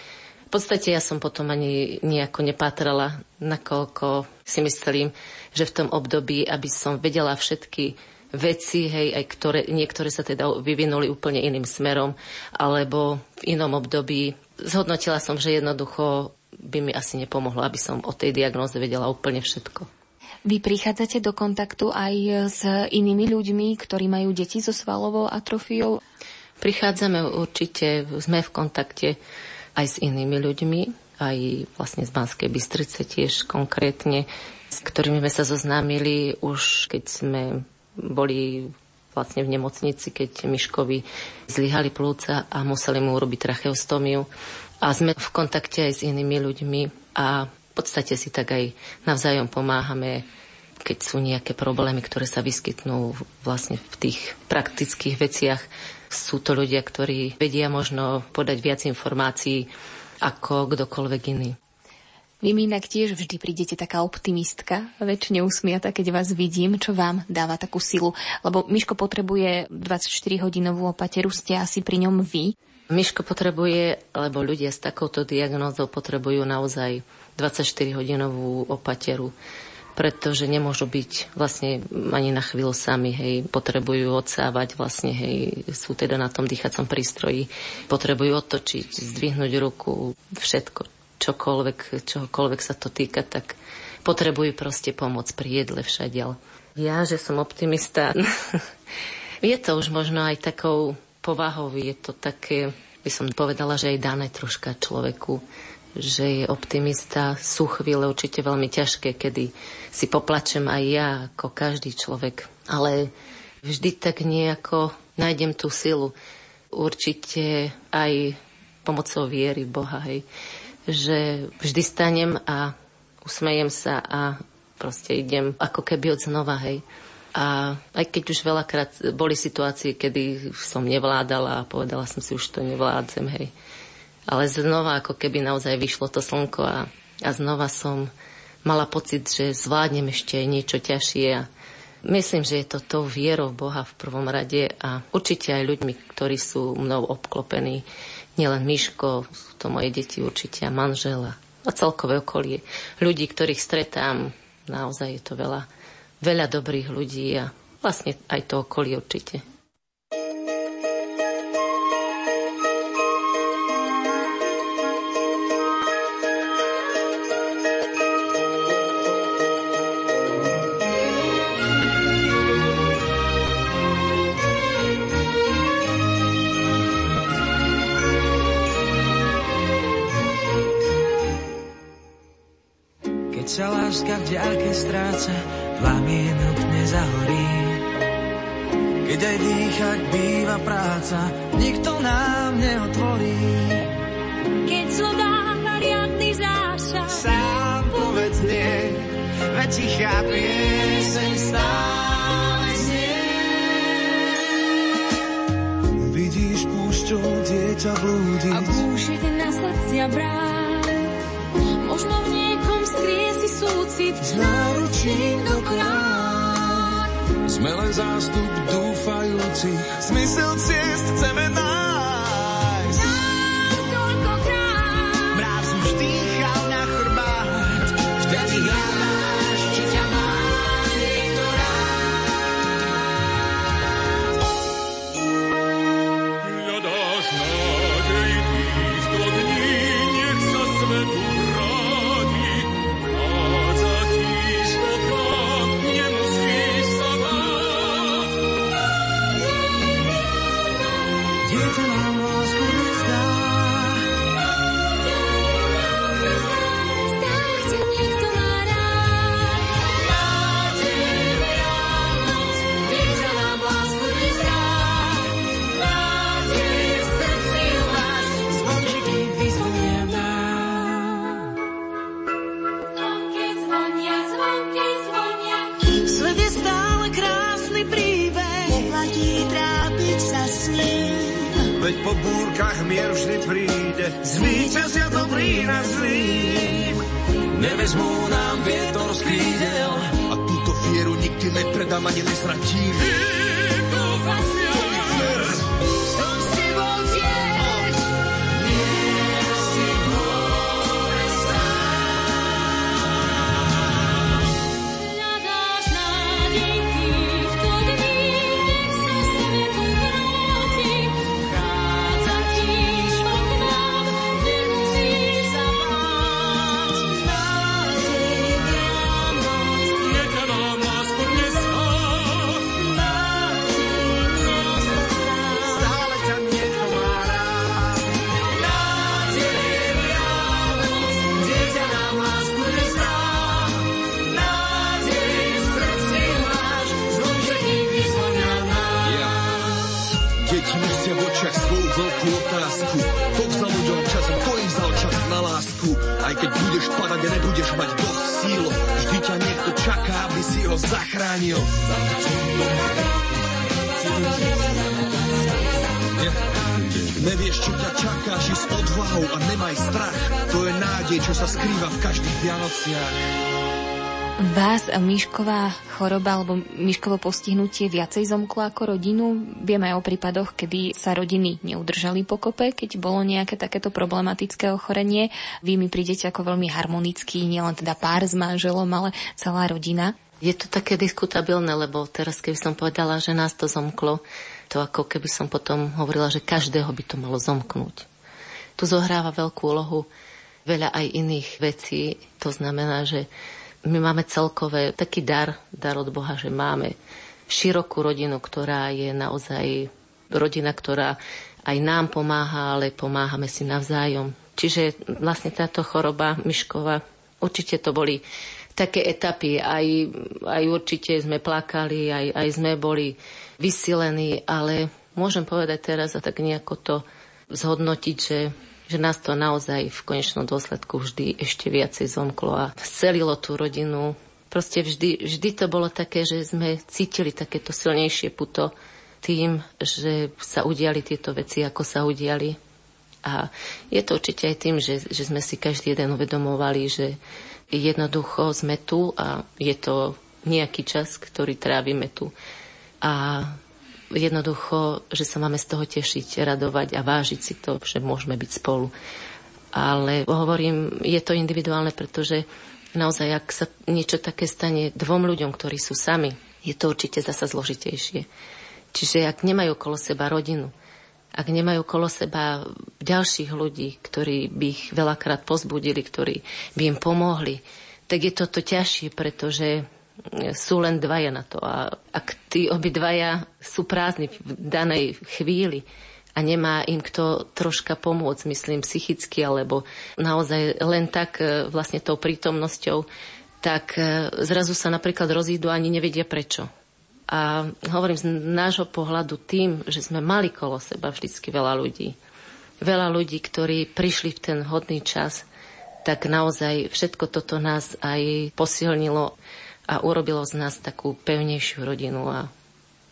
S5: v podstate ja som potom ani nejako nepátrala, nakoľko si myslím, že v tom období, aby som vedela všetky veci, hej, aj ktoré, niektoré sa teda vyvinuli úplne iným smerom, alebo v inom období zhodnotila som, že jednoducho by mi asi nepomohlo, aby som o tej diagnóze vedela úplne všetko.
S1: Vy prichádzate do kontaktu aj s inými ľuďmi, ktorí majú deti so svalovou atrofiou?
S5: Prichádzame určite, sme v kontakte aj s inými ľuďmi, aj vlastne z Banskej Bystrice tiež konkrétne, s ktorými sme sa zoznámili už keď sme boli vlastne v nemocnici, keď Miškovi zlyhali plúca a museli mu urobiť tracheostomiu. A sme v kontakte aj s inými ľuďmi a v podstate si tak aj navzájom pomáhame, keď sú nejaké problémy, ktoré sa vyskytnú vlastne v tých praktických veciach. Sú to ľudia, ktorí vedia možno podať viac informácií ako kdokoľvek iný.
S1: Vy mi inak tiež vždy prídete taká optimistka, väčšine usmiata, keď vás vidím, čo vám dáva takú silu. Lebo Miško potrebuje 24-hodinovú opateru, ste asi pri ňom vy.
S5: Miško potrebuje, lebo ľudia s takouto diagnózou potrebujú naozaj 24-hodinovú opateru pretože nemôžu byť vlastne ani na chvíľu sami, hej, potrebujú odsávať vlastne, hej, sú teda na tom dýchacom prístroji, potrebujú otočiť, zdvihnúť ruku, všetko, čokoľvek, čokoľvek sa to týka, tak potrebujú proste pomoc pri jedle všadiaľ. Ja, že som optimista, je to už možno aj takou povahou, je to také, by som povedala, že aj dané troška človeku že je optimista. Sú chvíle určite veľmi ťažké, kedy si poplačem aj ja, ako každý človek. Ale vždy tak nejako nájdem tú silu. Určite aj pomocou viery Boha, hej. Že vždy stanem a usmejem sa a proste idem ako keby od znova, hej. A aj keď už veľakrát boli situácie, kedy som nevládala a povedala som si, už to nevládzem, hej ale znova ako keby naozaj vyšlo to slnko a, a znova som mala pocit, že zvládnem ešte niečo ťažšie a myslím, že je to tou vierou Boha v prvom rade a určite aj ľuďmi, ktorí sú mnou obklopení. Nielen Miško, sú to moje deti určite a manžela a celkové okolie. Ľudí, ktorých stretám, naozaj je to veľa, veľa dobrých ľudí a vlastne aj to okolie určite.
S3: Dúfajúcich,
S6: zmysel ciest chceme veď po búrkach mier vždy príde.
S3: Zvíťazia dobrý na
S7: zlým, nevezmú nám vietor z krídel. A túto fieru nikdy nepredám ani nezratím. Nebudeš mať dosť síl, vždy ťa niekto čaká, aby si ho zachránil. Nevieš, čo ťa čaká, ži s odvahou a nemaj strach. To je nádej, čo sa skrýva v každých Vianociach.
S1: Vás Myšková choroba alebo Myškovo postihnutie viacej zomklo ako rodinu? Vieme aj o prípadoch, kedy sa rodiny neudržali pokope, keď bolo nejaké takéto problematické ochorenie. Vy mi prídete ako veľmi harmonický, nielen teda pár s manželom, ale celá rodina.
S5: Je to také diskutabilné, lebo teraz, keby som povedala, že nás to zomklo, to ako keby som potom hovorila, že každého by to malo zomknúť. Tu zohráva veľkú úlohu veľa aj iných vecí. To znamená, že my máme celkové taký dar, dar od Boha, že máme širokú rodinu, ktorá je naozaj rodina, ktorá aj nám pomáha, ale pomáhame si navzájom. Čiže vlastne táto choroba Myškova, určite to boli také etapy, aj, aj určite sme plakali, aj, aj sme boli vysilení, ale môžem povedať teraz a tak nejako to zhodnotiť, že že nás to naozaj v konečnom dôsledku vždy ešte viacej zomklo a scelilo tú rodinu. Proste vždy, vždy to bolo také, že sme cítili takéto silnejšie puto tým, že sa udiali tieto veci, ako sa udiali. A je to určite aj tým, že, že sme si každý jeden uvedomovali, že jednoducho sme tu a je to nejaký čas, ktorý trávime tu. A jednoducho, že sa máme z toho tešiť, radovať a vážiť si to, že môžeme byť spolu. Ale hovorím, je to individuálne, pretože naozaj, ak sa niečo také stane dvom ľuďom, ktorí sú sami, je to určite zasa zložitejšie. Čiže ak nemajú okolo seba rodinu, ak nemajú okolo seba ďalších ľudí, ktorí by ich veľakrát pozbudili, ktorí by im pomohli, tak je toto ťažšie, pretože sú len dvaja na to. A ak tí obidvaja sú prázdni v danej chvíli a nemá im kto troška pomôcť, myslím psychicky, alebo naozaj len tak e, vlastne tou prítomnosťou, tak e, zrazu sa napríklad rozídu ani nevedia prečo. A hovorím z nášho pohľadu tým, že sme mali kolo seba vždycky veľa ľudí. Veľa ľudí, ktorí prišli v ten hodný čas, tak naozaj všetko toto nás aj posilnilo a urobilo z nás takú pevnejšiu rodinu a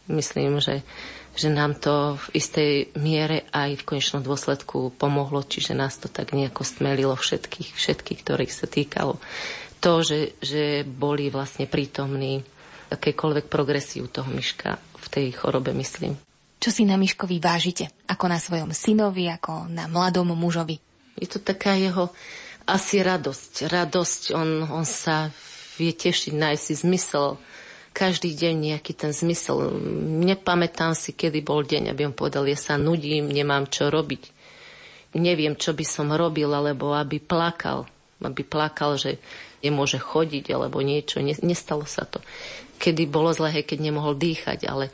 S5: myslím, že, že nám to v istej miere aj v konečnom dôsledku pomohlo, čiže nás to tak nejako stmelilo všetkých, všetkých, ktorých sa týkalo. To, že, že boli vlastne prítomní akékoľvek progresiu toho myška v tej chorobe, myslím.
S1: Čo si na Myškovi vážite? Ako na svojom synovi, ako na mladom mužovi?
S5: Je to taká jeho asi radosť. Radosť, on, on sa vie tešiť, nájsť si zmysel. Každý deň nejaký ten zmysel. Nepamätám si, kedy bol deň, aby on povedal, ja sa nudím, nemám čo robiť. Neviem, čo by som robil, alebo aby plakal. Aby plakal, že nemôže chodiť, alebo niečo. Nestalo sa to. Kedy bolo zlé, keď nemohol dýchať, ale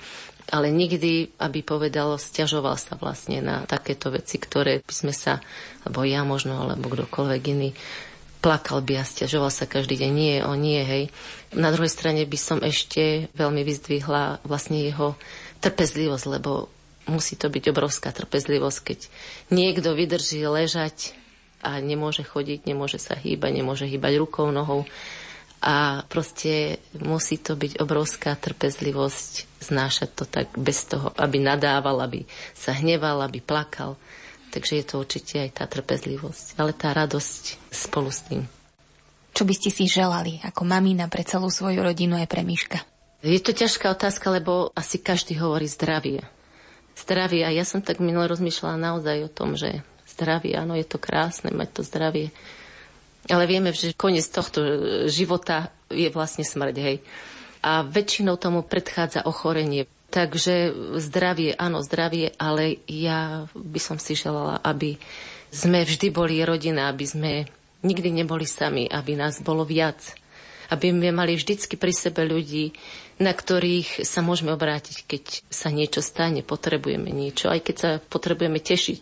S5: ale nikdy, aby povedal, stiažoval sa vlastne na takéto veci, ktoré by sme sa, alebo ja možno, alebo kdokoľvek iný, plakal by a stiažoval sa každý deň. Nie, on nie, hej. Na druhej strane by som ešte veľmi vyzdvihla vlastne jeho trpezlivosť, lebo musí to byť obrovská trpezlivosť, keď niekto vydrží ležať a nemôže chodiť, nemôže sa hýbať, nemôže hýbať rukou, nohou. A proste musí to byť obrovská trpezlivosť znášať to tak bez toho, aby nadával, aby sa hneval, aby plakal. Takže je to určite aj tá trpezlivosť, ale tá radosť spolu s tým.
S1: Čo by ste si želali ako mamina pre celú svoju rodinu aj pre Miška?
S5: Je to ťažká otázka, lebo asi každý hovorí zdravie. Zdravie. A ja som tak minule rozmýšľala naozaj o tom, že zdravie, áno, je to krásne mať to zdravie. Ale vieme, že koniec tohto života je vlastne smrť, hej. A väčšinou tomu predchádza ochorenie. Takže zdravie, áno, zdravie, ale ja by som si želala, aby sme vždy boli rodina, aby sme nikdy neboli sami, aby nás bolo viac. Aby sme mali vždycky pri sebe ľudí, na ktorých sa môžeme obrátiť, keď sa niečo stane, potrebujeme niečo, aj keď sa potrebujeme tešiť.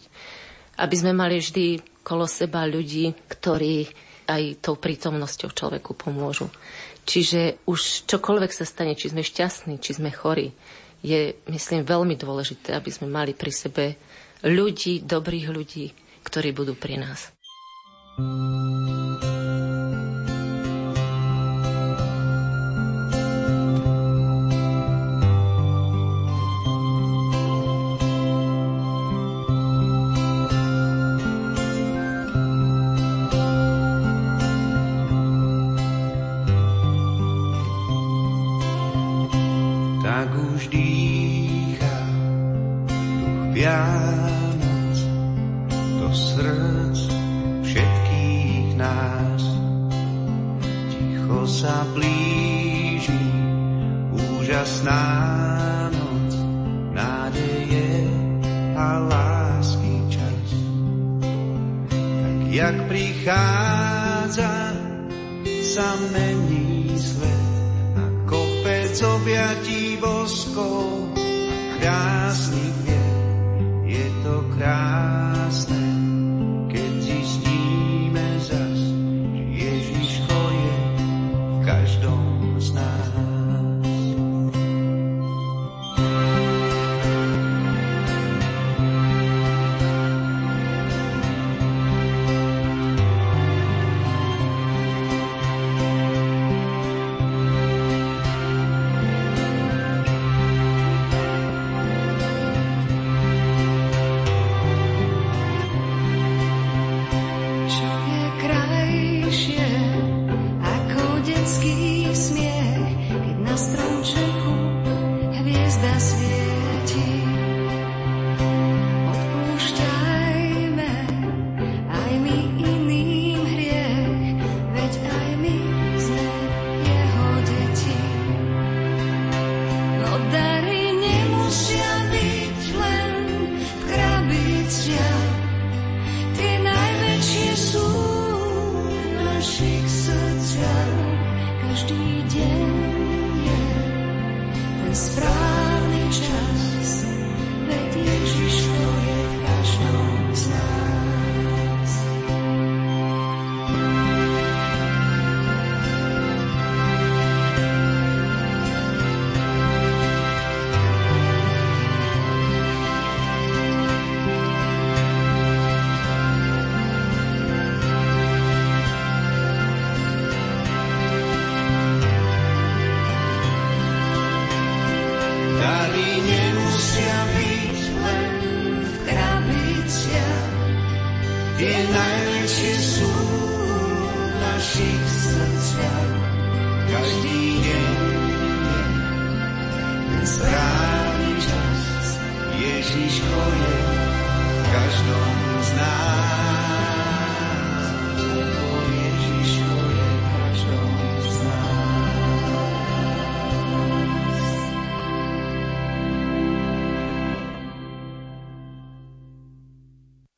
S5: Aby sme mali vždy kolo seba ľudí, ktorí aj tou prítomnosťou človeku pomôžu. Čiže už čokoľvek sa stane, či sme šťastní, či sme chorí, je, myslím, veľmi dôležité, aby sme mali pri sebe
S8: ľudí, dobrých ľudí, ktorí budú pri nás.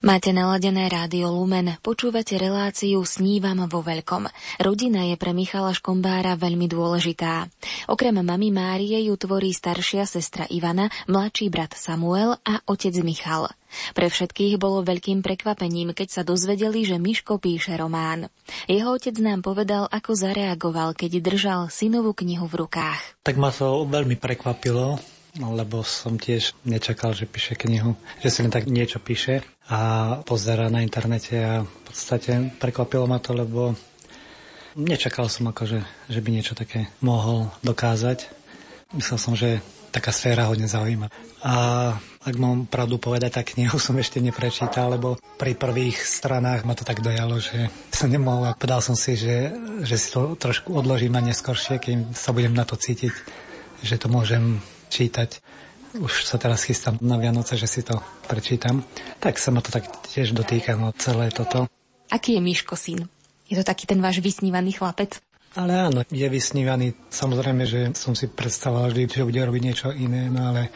S1: Máte naladené rádio Lumen, počúvate reláciu Snívam vo veľkom. Rodina je pre Michala Škombára veľmi dôležitá. Okrem mami Márie ju tvorí staršia sestra Ivana, mladší brat Samuel a otec Michal. Pre všetkých bolo veľkým prekvapením, keď sa dozvedeli, že Miško píše román. Jeho otec nám povedal, ako zareagoval, keď držal synovú knihu v rukách.
S9: Tak ma to veľmi prekvapilo, lebo som tiež nečakal, že píše knihu, že si len tak niečo píše a pozera na internete a v podstate prekvapilo ma to, lebo nečakal som akože, že by niečo také mohol dokázať. Myslel som, že taká sféra hodne zaujíma. A ak mám pravdu povedať, tak knihu som ešte neprečítal, lebo pri prvých stranách ma to tak dojalo, že som nemohol a povedal som si, že, že si to trošku odložím a neskôršie, keď sa budem na to cítiť, že to môžem čítať. Už sa teraz chystám na Vianoce, že si to prečítam. Tak sa ma to tak tiež dotýka, no celé toto.
S1: Aký je Miško syn? Je to taký ten váš vysnívaný chlapec?
S9: Ale áno, je vysnívaný. Samozrejme, že som si predstavoval vždy, že bude robiť niečo iné, no ale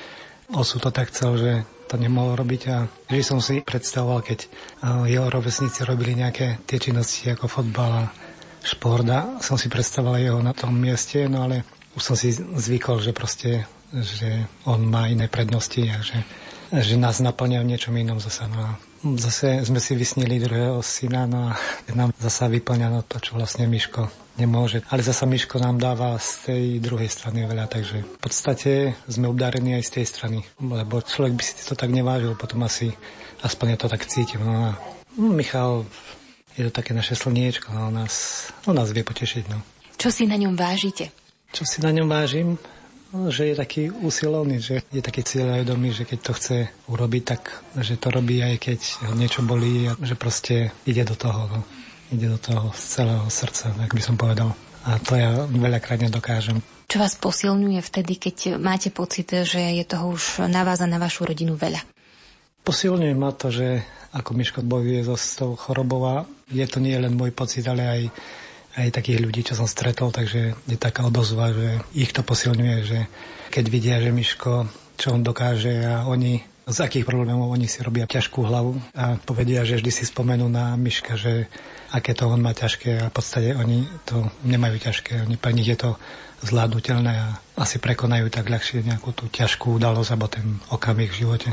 S9: osud to tak chcel, že to nemohol robiť a vždy som si predstavoval, keď jeho rovesníci robili nejaké tie činnosti ako fotbal a šport a som si predstavoval jeho na tom mieste, no ale už som si zvykol, že proste že on má iné prednosti a že, že nás naplňa v niečom inom zase. No a zase sme si vysnili druhého syna no a nám zase vyplňa no to, čo vlastne Miško nemôže. Ale zasa Miško nám dáva z tej druhej strany veľa, takže v podstate sme obdarení aj z tej strany, lebo človek by si to tak nevážil, potom asi aspoň ja to tak cítim. No a no, Michal je to také naše slniečko, no, nás, no, nás vie potešiť. No.
S1: Čo si na ňom vážite?
S9: Čo si na ňom vážim? Že je taký usilovný, že je taký cieľavedomý, že keď to chce urobiť, tak že to robí aj keď ho niečo bolí a že proste ide do toho. No. Ide do toho z celého srdca, tak by som povedal. A to ja veľakrát nedokážem.
S1: Čo vás posilňuje vtedy, keď máte pocit, že je toho už na vás a na vašu rodinu veľa?
S9: Posilňuje ma to, že ako Miško bojuje so s tou chorobou a je to nie len môj pocit, ale aj aj takých ľudí, čo som stretol, takže je taká odozva, že ich to posilňuje, že keď vidia, že Miško, čo on dokáže a oni z akých problémov oni si robia ťažkú hlavu a povedia, že vždy si spomenú na Miška, že aké to on má ťažké a v podstate oni to nemajú ťažké. Oni pre nich je to zvládnutelné a asi prekonajú tak ľahšie nejakú tú ťažkú udalosť alebo ten okamih v živote.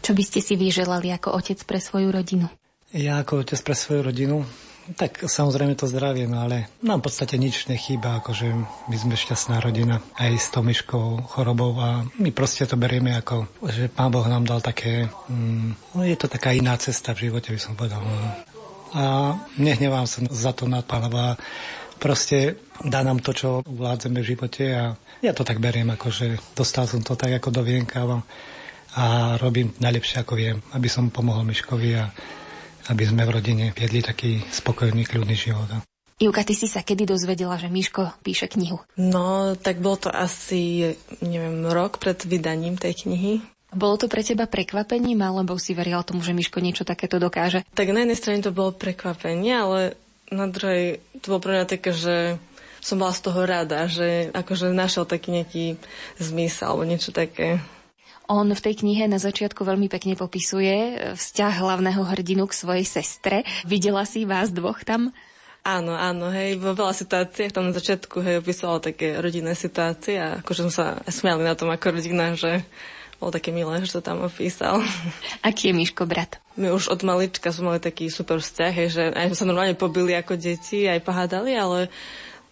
S1: Čo by ste si vyželali ako otec pre svoju rodinu?
S9: Ja ako otec pre svoju rodinu tak samozrejme to zdravie, no ale nám v podstate nič nechýba, akože my sme šťastná rodina aj s tou myškou chorobou a my proste to berieme ako, že Pán Boh nám dal také, mm, no je to taká iná cesta v živote, by som povedal. No. A nehnevám sa za to na Pána proste dá nám to, čo vládzeme v živote a ja to tak beriem, akože dostal som to tak ako do vienka a robím najlepšie, ako viem, aby som pomohol Miškovi a aby sme v rodine viedli taký spokojný, kľudný život.
S1: Juka, ty si sa kedy dozvedela, že Miško píše knihu?
S10: No, tak bol to asi, neviem, rok pred vydaním tej knihy.
S1: Bolo to pre teba prekvapením, alebo si verila tomu, že Miško niečo takéto dokáže?
S10: Tak na jednej strane to bolo prekvapenie, ale na druhej to bolo pre mňa také, že som bola z toho rada, že akože našiel taký nejaký zmysel alebo niečo také.
S1: On v tej knihe na začiatku veľmi pekne popisuje vzťah hlavného hrdinu k svojej sestre. Videla si vás dvoch tam?
S10: Áno, áno, hej, vo veľa situáciách tam na začiatku, hej, opisovala také rodinné situácie a akože sme sa smiali na tom ako rodina, že bolo také milé, že to tam opísal.
S1: Aký je Miško brat?
S10: My už od malička sme mali taký super vzťah, hej, že aj sme sa normálne pobili ako deti, aj pohádali, ale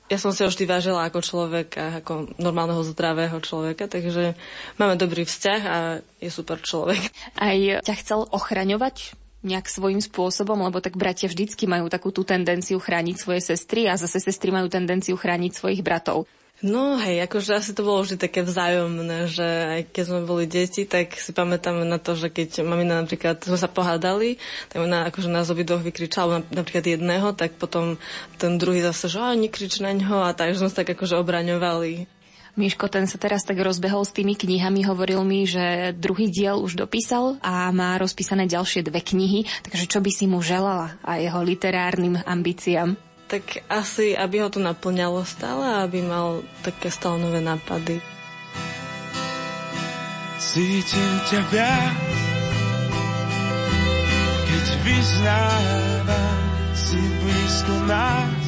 S10: ja som si ho vždy vážila ako človeka, ako normálneho zdravého človeka, takže máme dobrý vzťah a je super človek.
S1: Aj ťa chcel ochraňovať nejak svojím spôsobom, lebo tak bratia vždycky majú takú tú tendenciu chrániť svoje sestry a zase sestry majú tendenciu chrániť svojich bratov.
S10: No hej, akože asi to bolo vždy také vzájomné, že aj keď sme boli deti, tak si pamätáme na to, že keď mamina napríklad sme sa pohádali, tak ona akože nás obidvoch vykričala napríklad jedného, tak potom ten druhý zase, že nekrič na ňo a tak, že sme sa tak akože obraňovali.
S1: Miško, ten sa teraz tak rozbehol s tými knihami, hovoril mi, že druhý diel už dopísal a má rozpísané ďalšie dve knihy, takže čo by si mu želala a jeho literárnym ambíciám?
S10: Tak asi, aby ho to naplňalo stále, aby mal také stále nové nápady.
S6: Cítim ťa viac, keď vyznávam si blízko nás.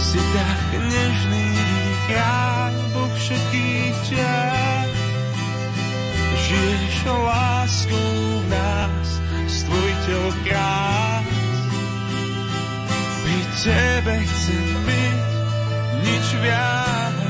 S6: Si tak nežný kráľ vo všetkých ťah. Žiješ láskou v nás, stvojiteľ krás tebe chcem byť nič viac.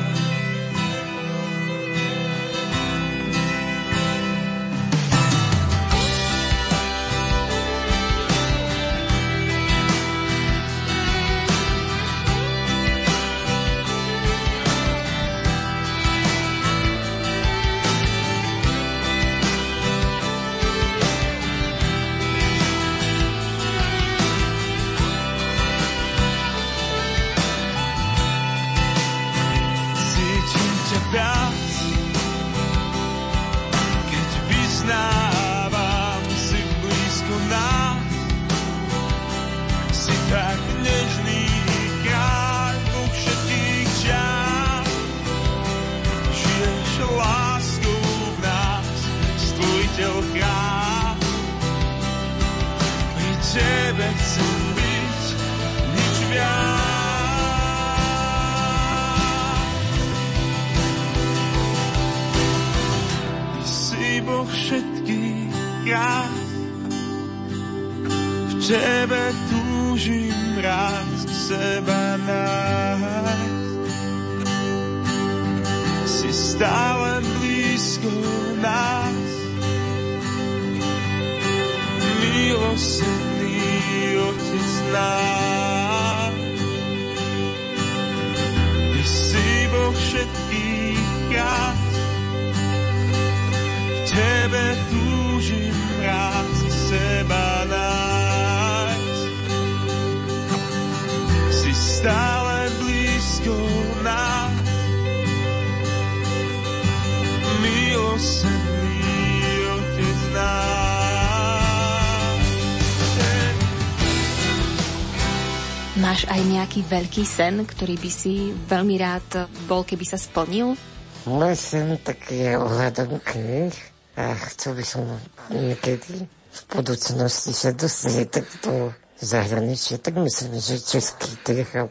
S1: Nejaký veľký sen, ktorý by si veľmi rád bol, keby sa splnil?
S2: Môj sen taký je ohľadom knih a chcel by som niekedy v budúcnosti sa dostať tak do zahraničia, tak myslím, že český trh,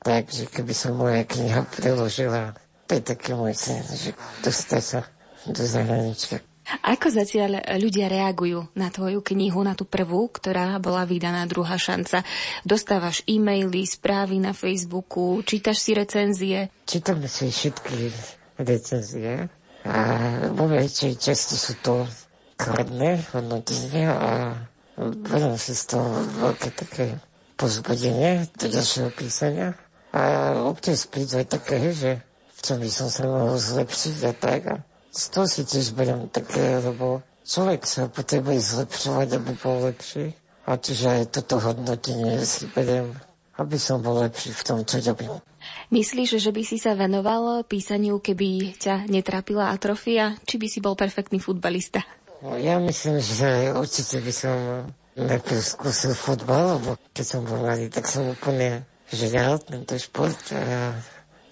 S2: takže keby som moja kniha preložila, to je taký môj sen, že dostať sa do zahraničia.
S1: Ako zatiaľ ľudia reagujú na tvoju knihu, na tú prvú, ktorá bola vydaná druhá šanca? Dostávaš e-maily, správy na Facebooku, čítaš si recenzie?
S2: Čítam si všetky recenzie a vo väčšej časti sú to kladné hodnotenie a beriem si z toho veľké také pozbudenie do ďalšieho písania. A občas príde aj také, že v by som sa mohol zlepšiť a tak. A z toho si tiež beriem také, lebo človek sa potrebuje zlepšovať, aby bol lepší. A čiže aj toto hodnotenie si beriem, aby som bol lepší v tom, čo robím.
S1: Myslíš, že by si sa venoval písaniu, keby ťa netrapila atrofia? Či by si bol perfektný futbalista?
S2: No, ja myslím, že určite by som najprv skúsil futbal, lebo keď som bol mladý, tak som úplne žral tento šport a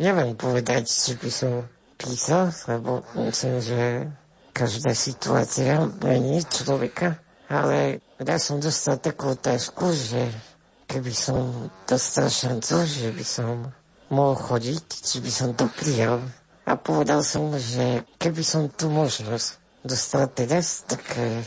S2: neviem povedať, či by som písal, lebo myslím, že každá situácia mení človeka, ale ja som dostal takú otázku, že keby som dostal šancu, že by som mohol chodiť, či by som to prijal. A povedal som, že keby som tú možnosť dostal teraz, tak eh,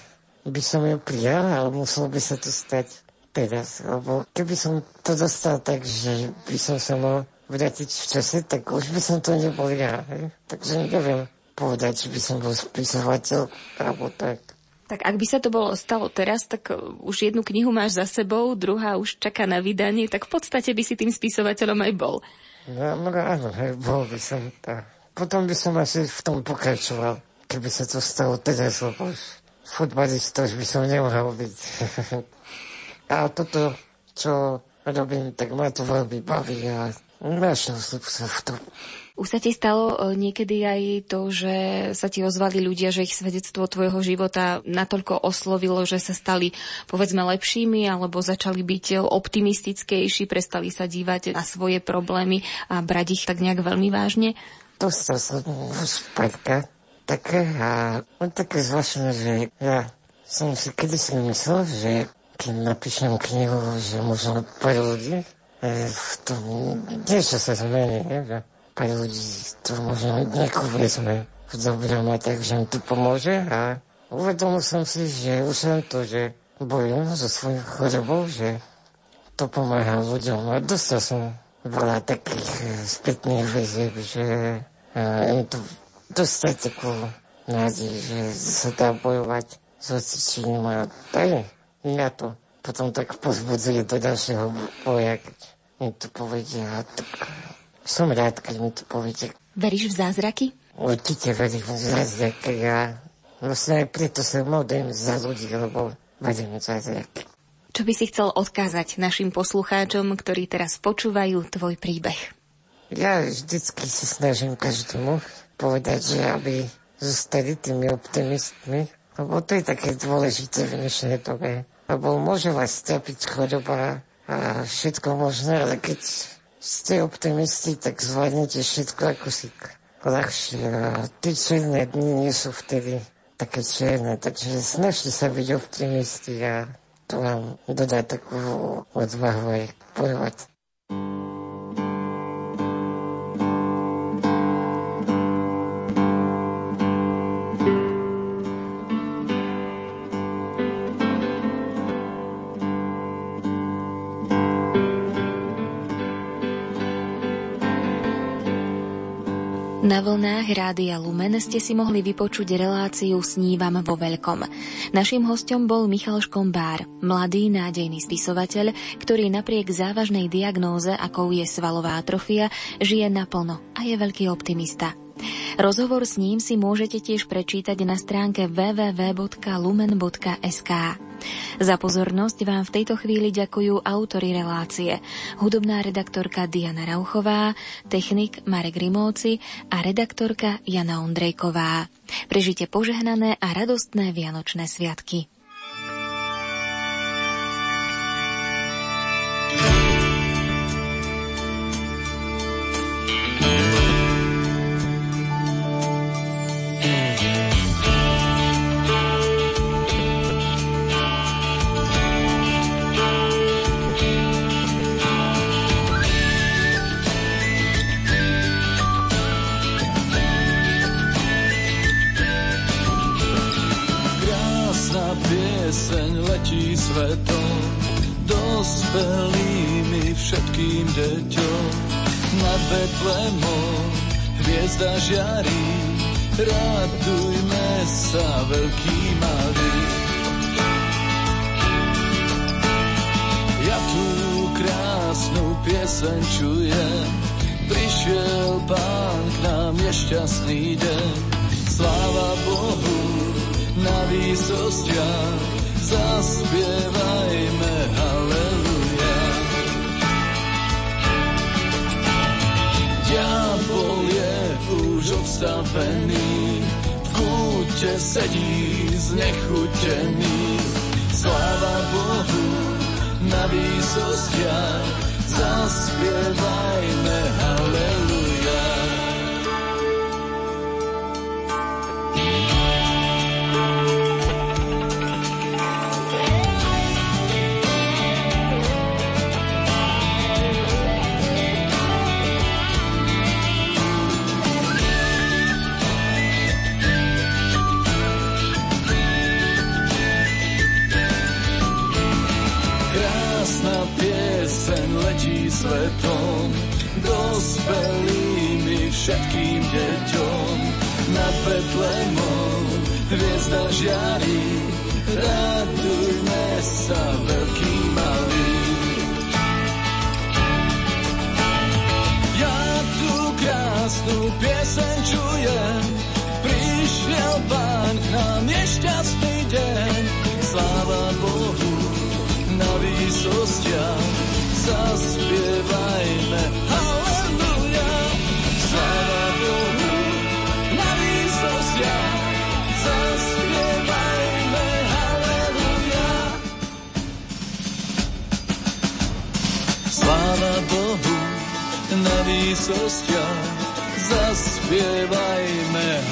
S2: by som ju prijal, ale muselo by sa to stať teraz. Lebo keby som to dostal tak, že by som sa mohol vrátiť v čase, tak už by som to ja. Hej? Takže neviem povedať, či by som bol spisovateľ, alebo tak.
S1: Tak ak by sa to bolo stalo teraz, tak e, už jednu knihu máš za sebou, druhá už čaká na vydanie, tak v podstate by si tým spisovateľom aj bol.
S2: No, no áno, hej, bol by som. Tá. Potom by som asi v tom pokračoval, keby sa to stalo teraz, lebo futbalista už by som nemohol byť. a toto, čo robím, tak ma to veľmi baví a Našiel som sa v tom.
S1: Už sa ti stalo e, niekedy aj to, že sa ti ozvali ľudia, že ich svedectvo tvojho života natoľko oslovilo, že sa stali povedzme lepšími alebo začali byť optimistickejší, prestali sa dívať na svoje problémy a brať ich tak nejak veľmi vážne?
S2: Dostal som už párka také a také zvláštne, že ja som si kedysi myslel, že keď napíšem knihu, že možno pár ľudí v tom niečo sa zmení, že pár ľudí to možno niekoho vezme v dobrom a tak, že im to pomôže a uvedomil som si, že už len to, že bojujem so svojou chorobou, že to pomáha ľuďom. A dostal som veľa takých eh, spätných väzieb, že uh, im to dostať takú nádej, že sa dá bojovať s ocičením a aj mňa to potom tak pozbudzuje do ďalšieho boja, keď mi to povedia, som rád, keď mi to povedia.
S1: Veríš v zázraky?
S2: Určite verím v zázraky a vlastne aj preto sa modlím za ľudí, lebo verím v zázraky.
S1: Čo by si chcel odkázať našim poslucháčom, ktorí teraz počúvajú tvoj príbeh?
S2: Ja vždycky sa snažím každému povedať, že aby zostali tými optimistmi, lebo to je také dôležité v dnešnej dobe. Lebo môže vás strapiť choroba, a všetko možné, ale keď ste optimisti, tak zvládnete všetko ako si ľahšie. A tie černé dni nie sú vtedy také černé, takže snažte sa byť optimisti a to vám dodá takú odvahu aj bojovať.
S1: Na vlnách Rádia Lumen ste si mohli vypočuť reláciu Snívam vo veľkom. Naším hostom bol Michal Škombár, mladý nádejný spisovateľ, ktorý napriek závažnej diagnóze, akou je svalová atrofia, žije naplno a je veľký optimista. Rozhovor s ním si môžete tiež prečítať na stránke www.lumen.sk. Za pozornosť vám v tejto chvíli ďakujú autory relácie, hudobná redaktorka Diana Rauchová, technik Marek Rimóci a redaktorka Jana Ondrejková. Prežite požehnané a radostné Vianočné sviatky.
S4: Krásnu pieseň čujem, prišiel pán k nám, je šťastný deň. Sláva Bohu na výsostiach, zaspievajme haleluja. Diabol je už odstavený, v kúte sedí znechutený. Sláva Bohu na výsostiach, zaspievajme haleluja. Svetom, dospelými všetkým deťom. Nad Betlemom hviezda žiari, radujme sa veľký malý. Ja tú krásnu pieseň čujem, prišiel pán k nám, je šťastný deň. Sláva Bohu na výsostiach, zaspievajme. Halleluja, sláva Bohu, na výsostiach, zaspievajme. Halleluja. Sláva Bohu, na výsostiach, zaspievajme.